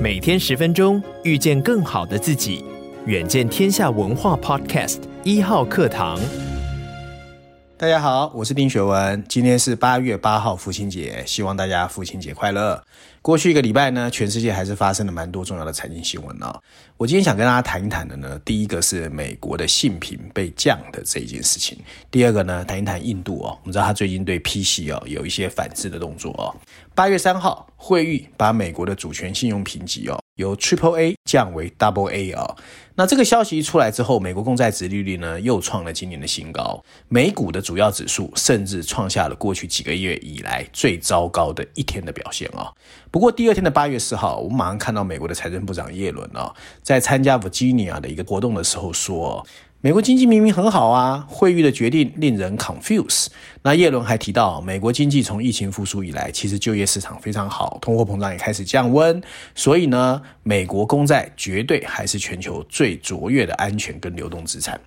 每天十分钟，遇见更好的自己。远见天下文化 Podcast 一号课堂。大家好，我是丁学文。今天是八月八号，父亲节，希望大家父亲节快乐。过去一个礼拜呢，全世界还是发生了蛮多重要的财经新闻哦。我今天想跟大家谈一谈的呢，第一个是美国的信评被降的这一件事情。第二个呢，谈一谈印度哦，我们知道他最近对 PC 哦有一些反制的动作哦。八月三号，惠誉把美国的主权信用评级哦由 Triple A 降为 Double A 啊。那这个消息一出来之后，美国公债殖利率呢又创了今年的新高，美股的主要指数甚至创下了过去几个月以来最糟糕的一天的表现啊、不过第二天的八月四号，我们马上看到美国的财政部长耶伦啊、在参加 Virginia 的一个活动的时候说。美国经济明明很好啊，惠誉的决定令人 confuse。那耶伦还提到，美国经济从疫情复苏以来，其实就业市场非常好，通货膨胀也开始降温，所以呢，美国公债绝对还是全球最卓越的安全跟流动资产。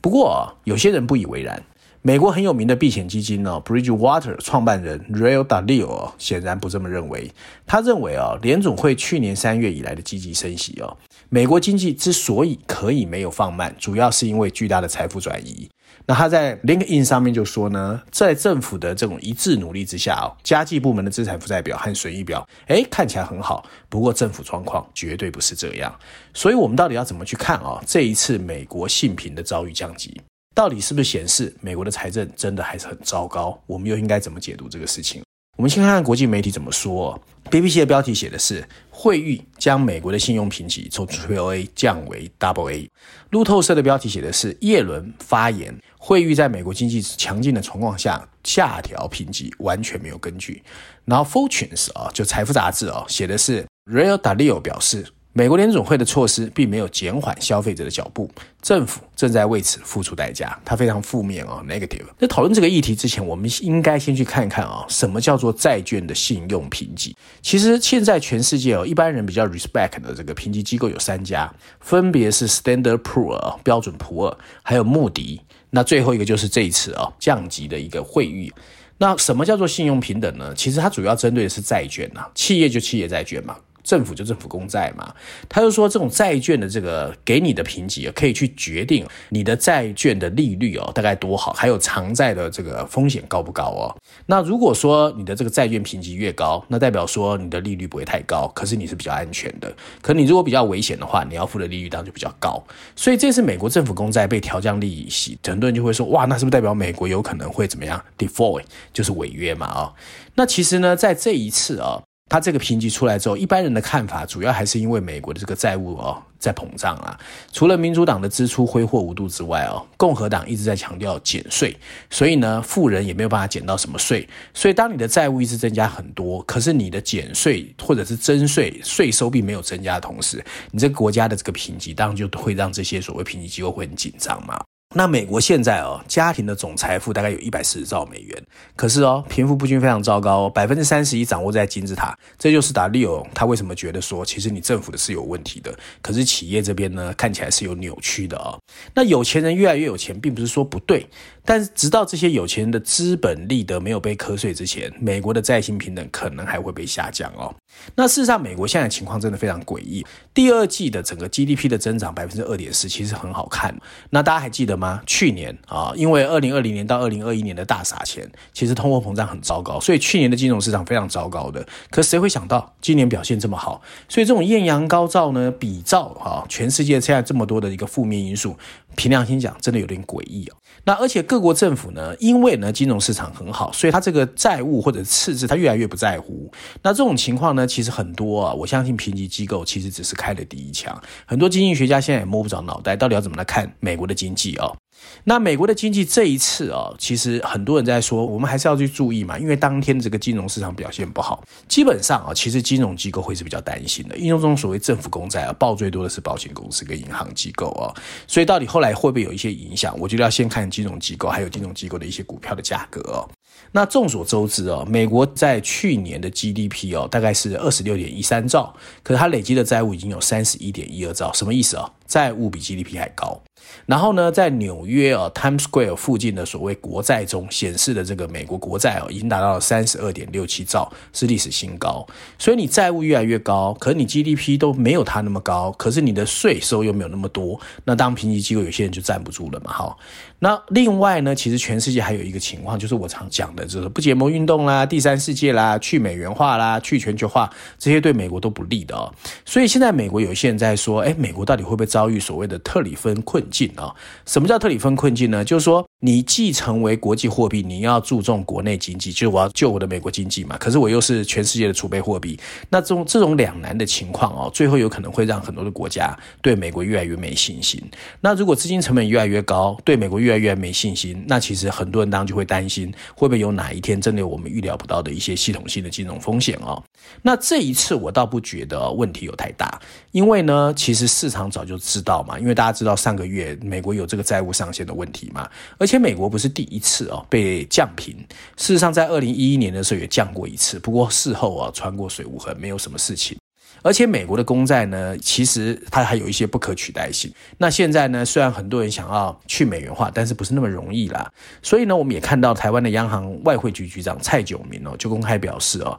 不过，有些人不以为然。美国很有名的避险基金呢，Bridgewater 创办人 Ray Dalio 显然不这么认为。他认为啊，联总会去年三月以来的积极升息哦，美国经济之所以可以没有放慢，主要是因为巨大的财富转移。那他在 LinkedIn 上面就说呢，在政府的这种一致努力之下哦，家计部门的资产负债表和损益表，哎，看起来很好。不过政府状况绝对不是这样。所以我们到底要怎么去看啊？这一次美国信评的遭遇降级。到底是不是显示美国的财政真的还是很糟糕？我们又应该怎么解读这个事情？我们先看看国际媒体怎么说。BBC 的标题写的是惠誉将美国的信用评级从 Triple A 降为 Double A。路透社的标题写的是耶伦发言，惠誉在美国经济强劲的情况下下调评级完全没有根据。然后 Fortunes 啊，就财富杂志啊，写的是 Real Dalio 表示。美国联总会的措施并没有减缓消费者的脚步，政府正在为此付出代价。它非常负面啊，negative。在讨论这个议题之前，我们应该先去看一看啊，什么叫做债券的信用评级？其实现在全世界哦，一般人比较 respect 的这个评级机构有三家，分别是 Standard Poor 标准普尔，还有穆迪。那最后一个就是这一次啊降级的一个惠誉。那什么叫做信用平等呢？其实它主要针对的是债券呐，企业就企业债券嘛。政府就政府公债嘛，他就说这种债券的这个给你的评级可以去决定你的债券的利率哦，大概多好，还有偿债的这个风险高不高哦。那如果说你的这个债券评级越高，那代表说你的利率不会太高，可是你是比较安全的。可你如果比较危险的话，你要付的利率当然就比较高。所以这次美国政府公债被调降利息，很多人就会说哇，那是不是代表美国有可能会怎么样？default 就是违约嘛啊？那其实呢，在这一次啊。它这个评级出来之后，一般人的看法主要还是因为美国的这个债务哦在膨胀啊。除了民主党的支出挥霍无度之外哦，共和党一直在强调减税，所以呢，富人也没有办法减到什么税。所以当你的债务一直增加很多，可是你的减税或者是征税税收并没有增加的同时，你这个国家的这个评级当然就会让这些所谓评级机构会很紧张嘛。那美国现在哦，家庭的总财富大概有一百四十兆美元，可是哦，贫富不均非常糟糕哦，百分之三十一掌握在金字塔，这就是达利欧他为什么觉得说，其实你政府的是有问题的，可是企业这边呢，看起来是有扭曲的哦。那有钱人越来越有钱，并不是说不对。但是，直到这些有钱人的资本利得没有被课税之前，美国的债信平等可能还会被下降哦。那事实上，美国现在的情况真的非常诡异。第二季的整个 GDP 的增长百分之二点四，其实很好看。那大家还记得吗？去年啊，因为二零二零年到二零二一年的大撒钱，其实通货膨胀很糟糕，所以去年的金融市场非常糟糕的。可谁会想到今年表现这么好？所以这种艳阳高照呢，比照啊，全世界现在这么多的一个负面因素。凭良心讲，真的有点诡异哦。那而且各国政府呢，因为呢金融市场很好，所以它这个债务或者赤字，它越来越不在乎。那这种情况呢，其实很多啊，我相信评级机构其实只是开了第一枪。很多经济学家现在也摸不着脑袋，到底要怎么来看美国的经济哦。那美国的经济这一次哦，其实很多人在说，我们还是要去注意嘛，因为当天这个金融市场表现不好，基本上啊，其实金融机构会是比较担心的。印象中所谓政府公债啊，报最多的是保险公司跟银行机构啊，所以到底后来会不会有一些影响？我觉得要先看金融机构还有金融机构的一些股票的价格哦。那众所周知哦，美国在去年的 GDP 哦，大概是二十六点一三兆，可是它累积的债务已经有三十一点一二兆，什么意思啊？债务比 GDP 还高。然后呢，在纽约啊 Times Square 附近的所谓国债中显示的这个美国国债哦，已经达到了三十二点六七兆，是历史新高。所以你债务越来越高，可是你 GDP 都没有它那么高，可是你的税收又没有那么多，那当评级机构有些人就站不住了嘛，哈。那另外呢，其实全世界还有一个情况，就是我常讲的，就是不结盟运动啦、第三世界啦、去美元化啦、去全球化，这些对美国都不利的哦。所以现在美国有些人在说，哎，美国到底会不会遭遇所谓的特里芬困境啊？什么叫特里芬困境呢？就是说，你既成为国际货币，你要注重国内经济，就是我要救我的美国经济嘛。可是我又是全世界的储备货币，那这种这种两难的情况哦，最后有可能会让很多的国家对美国越来越没信心。那如果资金成本越来越高，对美国越越来越没信心，那其实很多人当然就会担心，会不会有哪一天真的有我们预料不到的一些系统性的金融风险哦？那这一次我倒不觉得问题有太大，因为呢，其实市场早就知道嘛，因为大家知道上个月美国有这个债务上限的问题嘛，而且美国不是第一次哦被降评，事实上在二零一一年的时候也降过一次，不过事后啊穿过水无痕，没有什么事情。而且美国的公债呢，其实它还有一些不可取代性。那现在呢，虽然很多人想要去美元化，但是不是那么容易啦。所以呢，我们也看到台湾的央行外汇局局长蔡九明哦，就公开表示哦，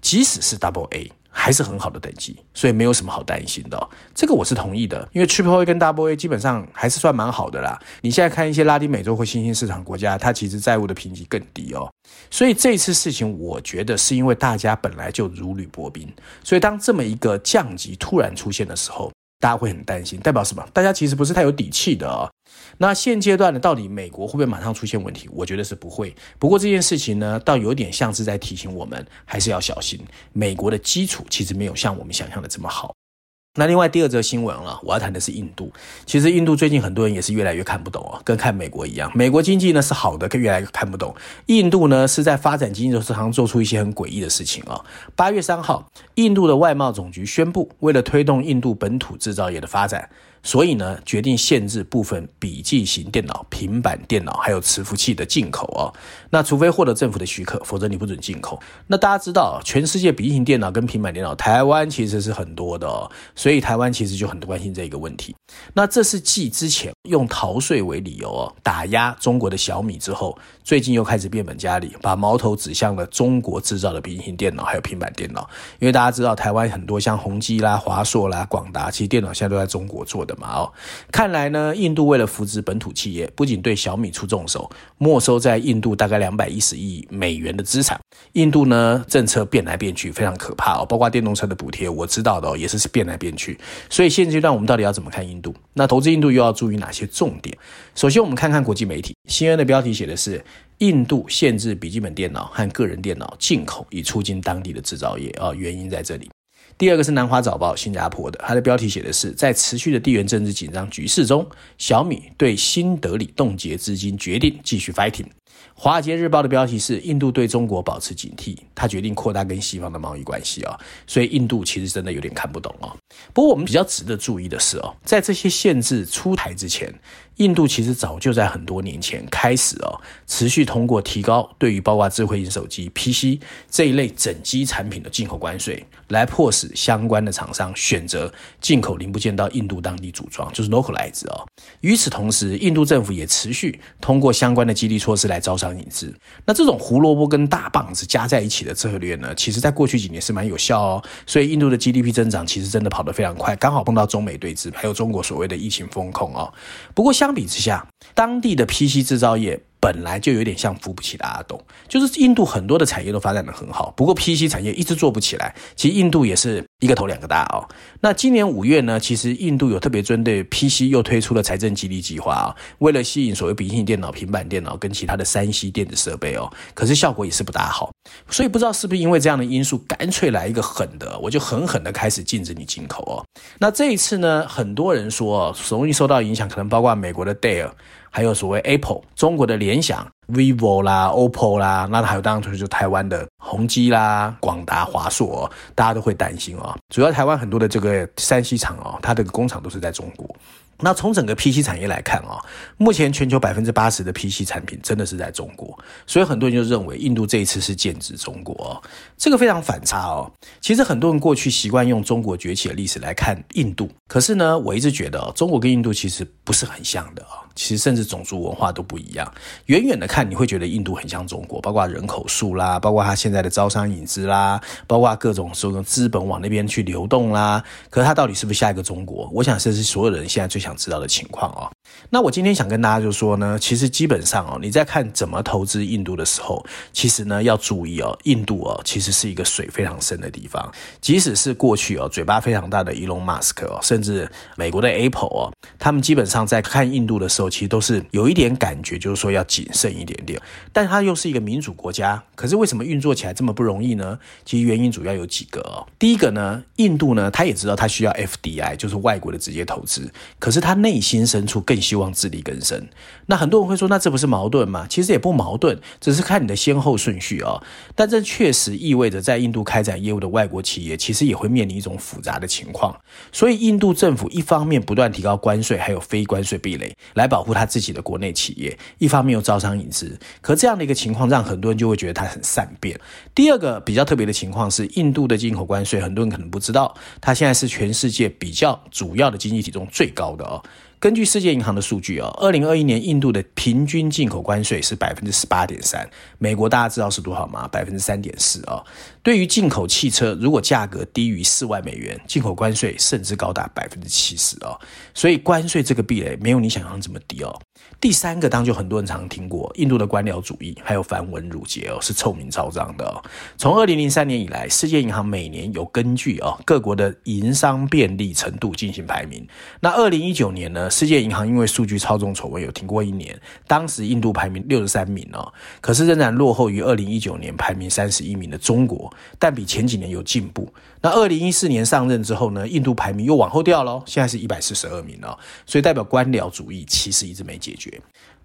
即使是 Double A。还是很好的等级，所以没有什么好担心的哦。这个我是同意的，因为 Triple A 跟 Double A 基本上还是算蛮好的啦。你现在看一些拉丁美洲或新兴市场国家，它其实债务的评级更低哦。所以这次事情，我觉得是因为大家本来就如履薄冰，所以当这么一个降级突然出现的时候，大家会很担心，代表什么？大家其实不是太有底气的哦。那现阶段呢，到底美国会不会马上出现问题？我觉得是不会。不过这件事情呢，倒有点像是在提醒我们，还是要小心。美国的基础其实没有像我们想象的这么好。那另外第二则新闻了，我要谈的是印度。其实印度最近很多人也是越来越看不懂啊，跟看美国一样。美国经济呢是好的，可越来越看不懂。印度呢是在发展经济的时候，做出一些很诡异的事情啊。八月三号，印度的外贸总局宣布，为了推动印度本土制造业的发展。所以呢，决定限制部分笔记型电脑、平板电脑还有伺服器的进口哦。那除非获得政府的许可，否则你不准进口。那大家知道，全世界笔记型电脑跟平板电脑，台湾其实是很多的哦。所以台湾其实就很关心这一个问题。那这是继之前用逃税为理由哦，打压中国的小米之后，最近又开始变本加厉，把矛头指向了中国制造的笔记型电脑还有平板电脑。因为大家知道，台湾很多像宏基啦、华硕啦、广达，其实电脑现在都在中国做的。的嘛哦，看来呢，印度为了扶植本土企业，不仅对小米出重手，没收在印度大概两百一十亿美元的资产。印度呢，政策变来变去，非常可怕哦。包括电动车的补贴，我知道的哦，也是变来变去。所以现阶段我们到底要怎么看印度？那投资印度又要注意哪些重点？首先，我们看看国际媒体，CNN 的标题写的是印度限制笔记本电脑和个人电脑进口，以促进当地的制造业啊，原因在这里。第二个是南华早报，新加坡的，它的标题写的是，在持续的地缘政治紧张局势中，小米对新德里冻结资金决定继续 fighting。华尔街日报的标题是，印度对中国保持警惕，他决定扩大跟西方的贸易关系啊，所以印度其实真的有点看不懂哦。不过我们比较值得注意的是哦，在这些限制出台之前。印度其实早就在很多年前开始哦，持续通过提高对于包括智慧型手机、PC 这一类整机产品的进口关税，来迫使相关的厂商选择进口零部件到印度当地组装，就是 localize 哦。与此同时，印度政府也持续通过相关的激励措施来招招商引资。那这种胡萝卜跟大棒子加在一起的策略呢，其实在过去几年是蛮有效哦。所以印度的 GDP 增长其实真的跑得非常快，刚好碰到中美对峙，还有中国所谓的疫情风控哦。不过相比之下，当地的 PC 制造业本来就有点像扶不起的阿斗，就是印度很多的产业都发展得很好，不过 PC 产业一直做不起来。其实印度也是一个头两个大哦。那今年五月呢，其实印度有特别针对 PC 又推出了财政激励计划啊，为了吸引所谓笔记型电脑、平板电脑跟其他的三 C 电子设备哦，可是效果也是不大好。所以不知道是不是因为这样的因素，干脆来一个狠的，我就狠狠的开始禁止你进口哦。那这一次呢，很多人说哦，容易受到影响，可能包括美国的戴尔。还有所谓 Apple 中国的联想、vivo 啦、OPPO 啦，那还有当然就是台湾的宏基啦、广达、华硕哦，大家都会担心哦。主要台湾很多的这个三 C 厂哦，它的工厂都是在中国。那从整个 PC 产业来看啊，目前全球百分之八十的 PC 产品真的是在中国，所以很多人就认为印度这一次是剑指中国哦，这个非常反差哦。其实很多人过去习惯用中国崛起的历史来看印度，可是呢，我一直觉得哦中国跟印度其实不是很像的哦。其实甚至种族文化都不一样。远远的看，那你会觉得印度很像中国，包括人口数啦，包括它现在的招商引资啦，包括各种说资本往那边去流动啦。可是它到底是不是下一个中国？我想这是所有人现在最想知道的情况哦。那我今天想跟大家就说呢，其实基本上哦，你在看怎么投资印度的时候，其实呢要注意哦，印度哦其实是一个水非常深的地方。即使是过去哦嘴巴非常大的伊隆马斯克哦，甚至美国的 Apple 哦，他们基本上在看印度的时候，其实都是有一点感觉，就是说要谨慎一点点。但它又是一个民主国家，可是为什么运作起来这么不容易呢？其实原因主要有几个哦。第一个呢，印度呢，他也知道他需要 FDI，就是外国的直接投资，可是他内心深处更希望自力更生。那很多人会说，那这不是矛盾吗？其实也不矛盾，只是看你的先后顺序哦。但这确实意味着，在印度开展业务的外国企业，其实也会面临一种复杂的情况。所以，印度政府一方面不断提高关税，还有非关税壁垒，来保护他自己的国内企业；一方面又招商引资。可这样的一个情况，让很多人就会觉得它很善变。第二个比较特别的情况是，印度的进口关税，很多人可能不知道，它现在是全世界比较主要的经济体中最高的哦。根据世界银行的数据哦，二零二一年印度的平均进口关税是百分之十八点三，美国大家知道是多少吗？百分之三点四哦。对于进口汽车，如果价格低于四万美元，进口关税甚至高达百分之七十哦。所以关税这个壁垒没有你想象这么低哦。第三个，当就很多人常听过，印度的官僚主义还有繁文缛节哦，是臭名昭彰的哦。从二零零三年以来，世界银行每年有根据哦各国的营商便利程度进行排名。那二零一九年呢，世界银行因为数据操纵丑闻有停过一年，当时印度排名六十三名哦，可是仍然落后于二零一九年排名三十一名的中国，但比前几年有进步。那二零一四年上任之后呢，印度排名又往后掉了，现在是一百四十二名哦，所以代表官僚主义其实一直没解决。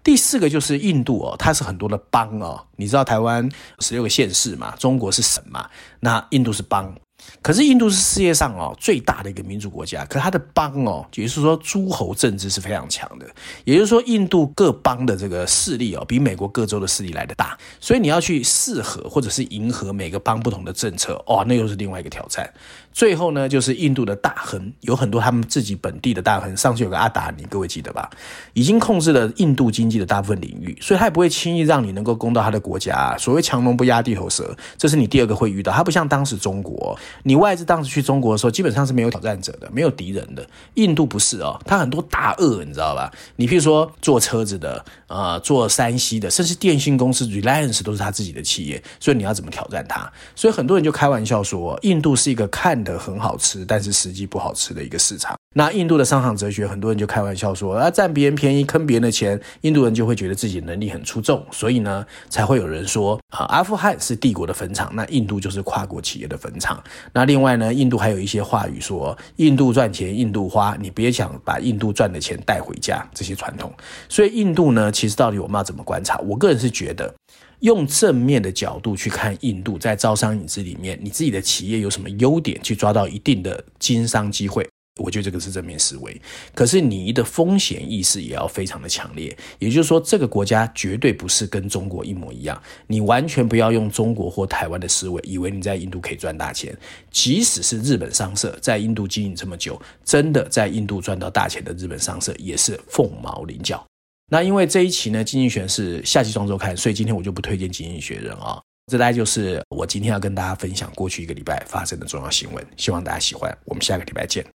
第四个就是印度哦，它是很多的邦哦，你知道台湾十六个县市嘛，中国是省嘛，那印度是邦。可是印度是世界上哦最大的一个民主国家，可它的邦哦，也就是说诸侯政治是非常强的，也就是说印度各邦的这个势力哦，比美国各州的势力来得大，所以你要去适合或者是迎合每个邦不同的政策哦，那又是另外一个挑战。最后呢，就是印度的大亨有很多他们自己本地的大亨，上次有个阿达尼，各位记得吧？已经控制了印度经济的大部分领域，所以他也不会轻易让你能够攻到他的国家。所谓强龙不压地头蛇，这是你第二个会遇到。他不像当时中国，你外资当时去中国的时候，基本上是没有挑战者的，没有敌人的。印度不是哦，他很多大鳄，你知道吧？你譬如说做车子的，呃，做山西的，甚至电信公司 Reliance 都是他自己的企业，所以你要怎么挑战他？所以很多人就开玩笑说，印度是一个看的很好吃，但是实际不好吃的一个市场。那印度的商场哲学，很多人就开玩笑说啊，占别人便宜，坑别人的钱，印度人就会觉得自己能力很出众，所以呢，才会有人说啊，阿富汗是帝国的坟场，那印度就是跨国企业的坟场。那另外呢，印度还有一些话语说，印度赚钱，印度花，你别想把印度赚的钱带回家，这些传统。所以印度呢，其实到底我们要怎么观察？我个人是觉得。用正面的角度去看印度，在招商引资里面，你自己的企业有什么优点，去抓到一定的经商机会，我觉得这个是正面思维。可是你的风险意识也要非常的强烈，也就是说，这个国家绝对不是跟中国一模一样，你完全不要用中国或台湾的思维，以为你在印度可以赚大钱。即使是日本商社在印度经营这么久，真的在印度赚到大钱的日本商社也是凤毛麟角。那因为这一期呢，经济学是夏季双周刊，所以今天我就不推荐经济学人啊、这大概就是我今天要跟大家分享过去一个礼拜发生的重要新闻，希望大家喜欢。我们下个礼拜见。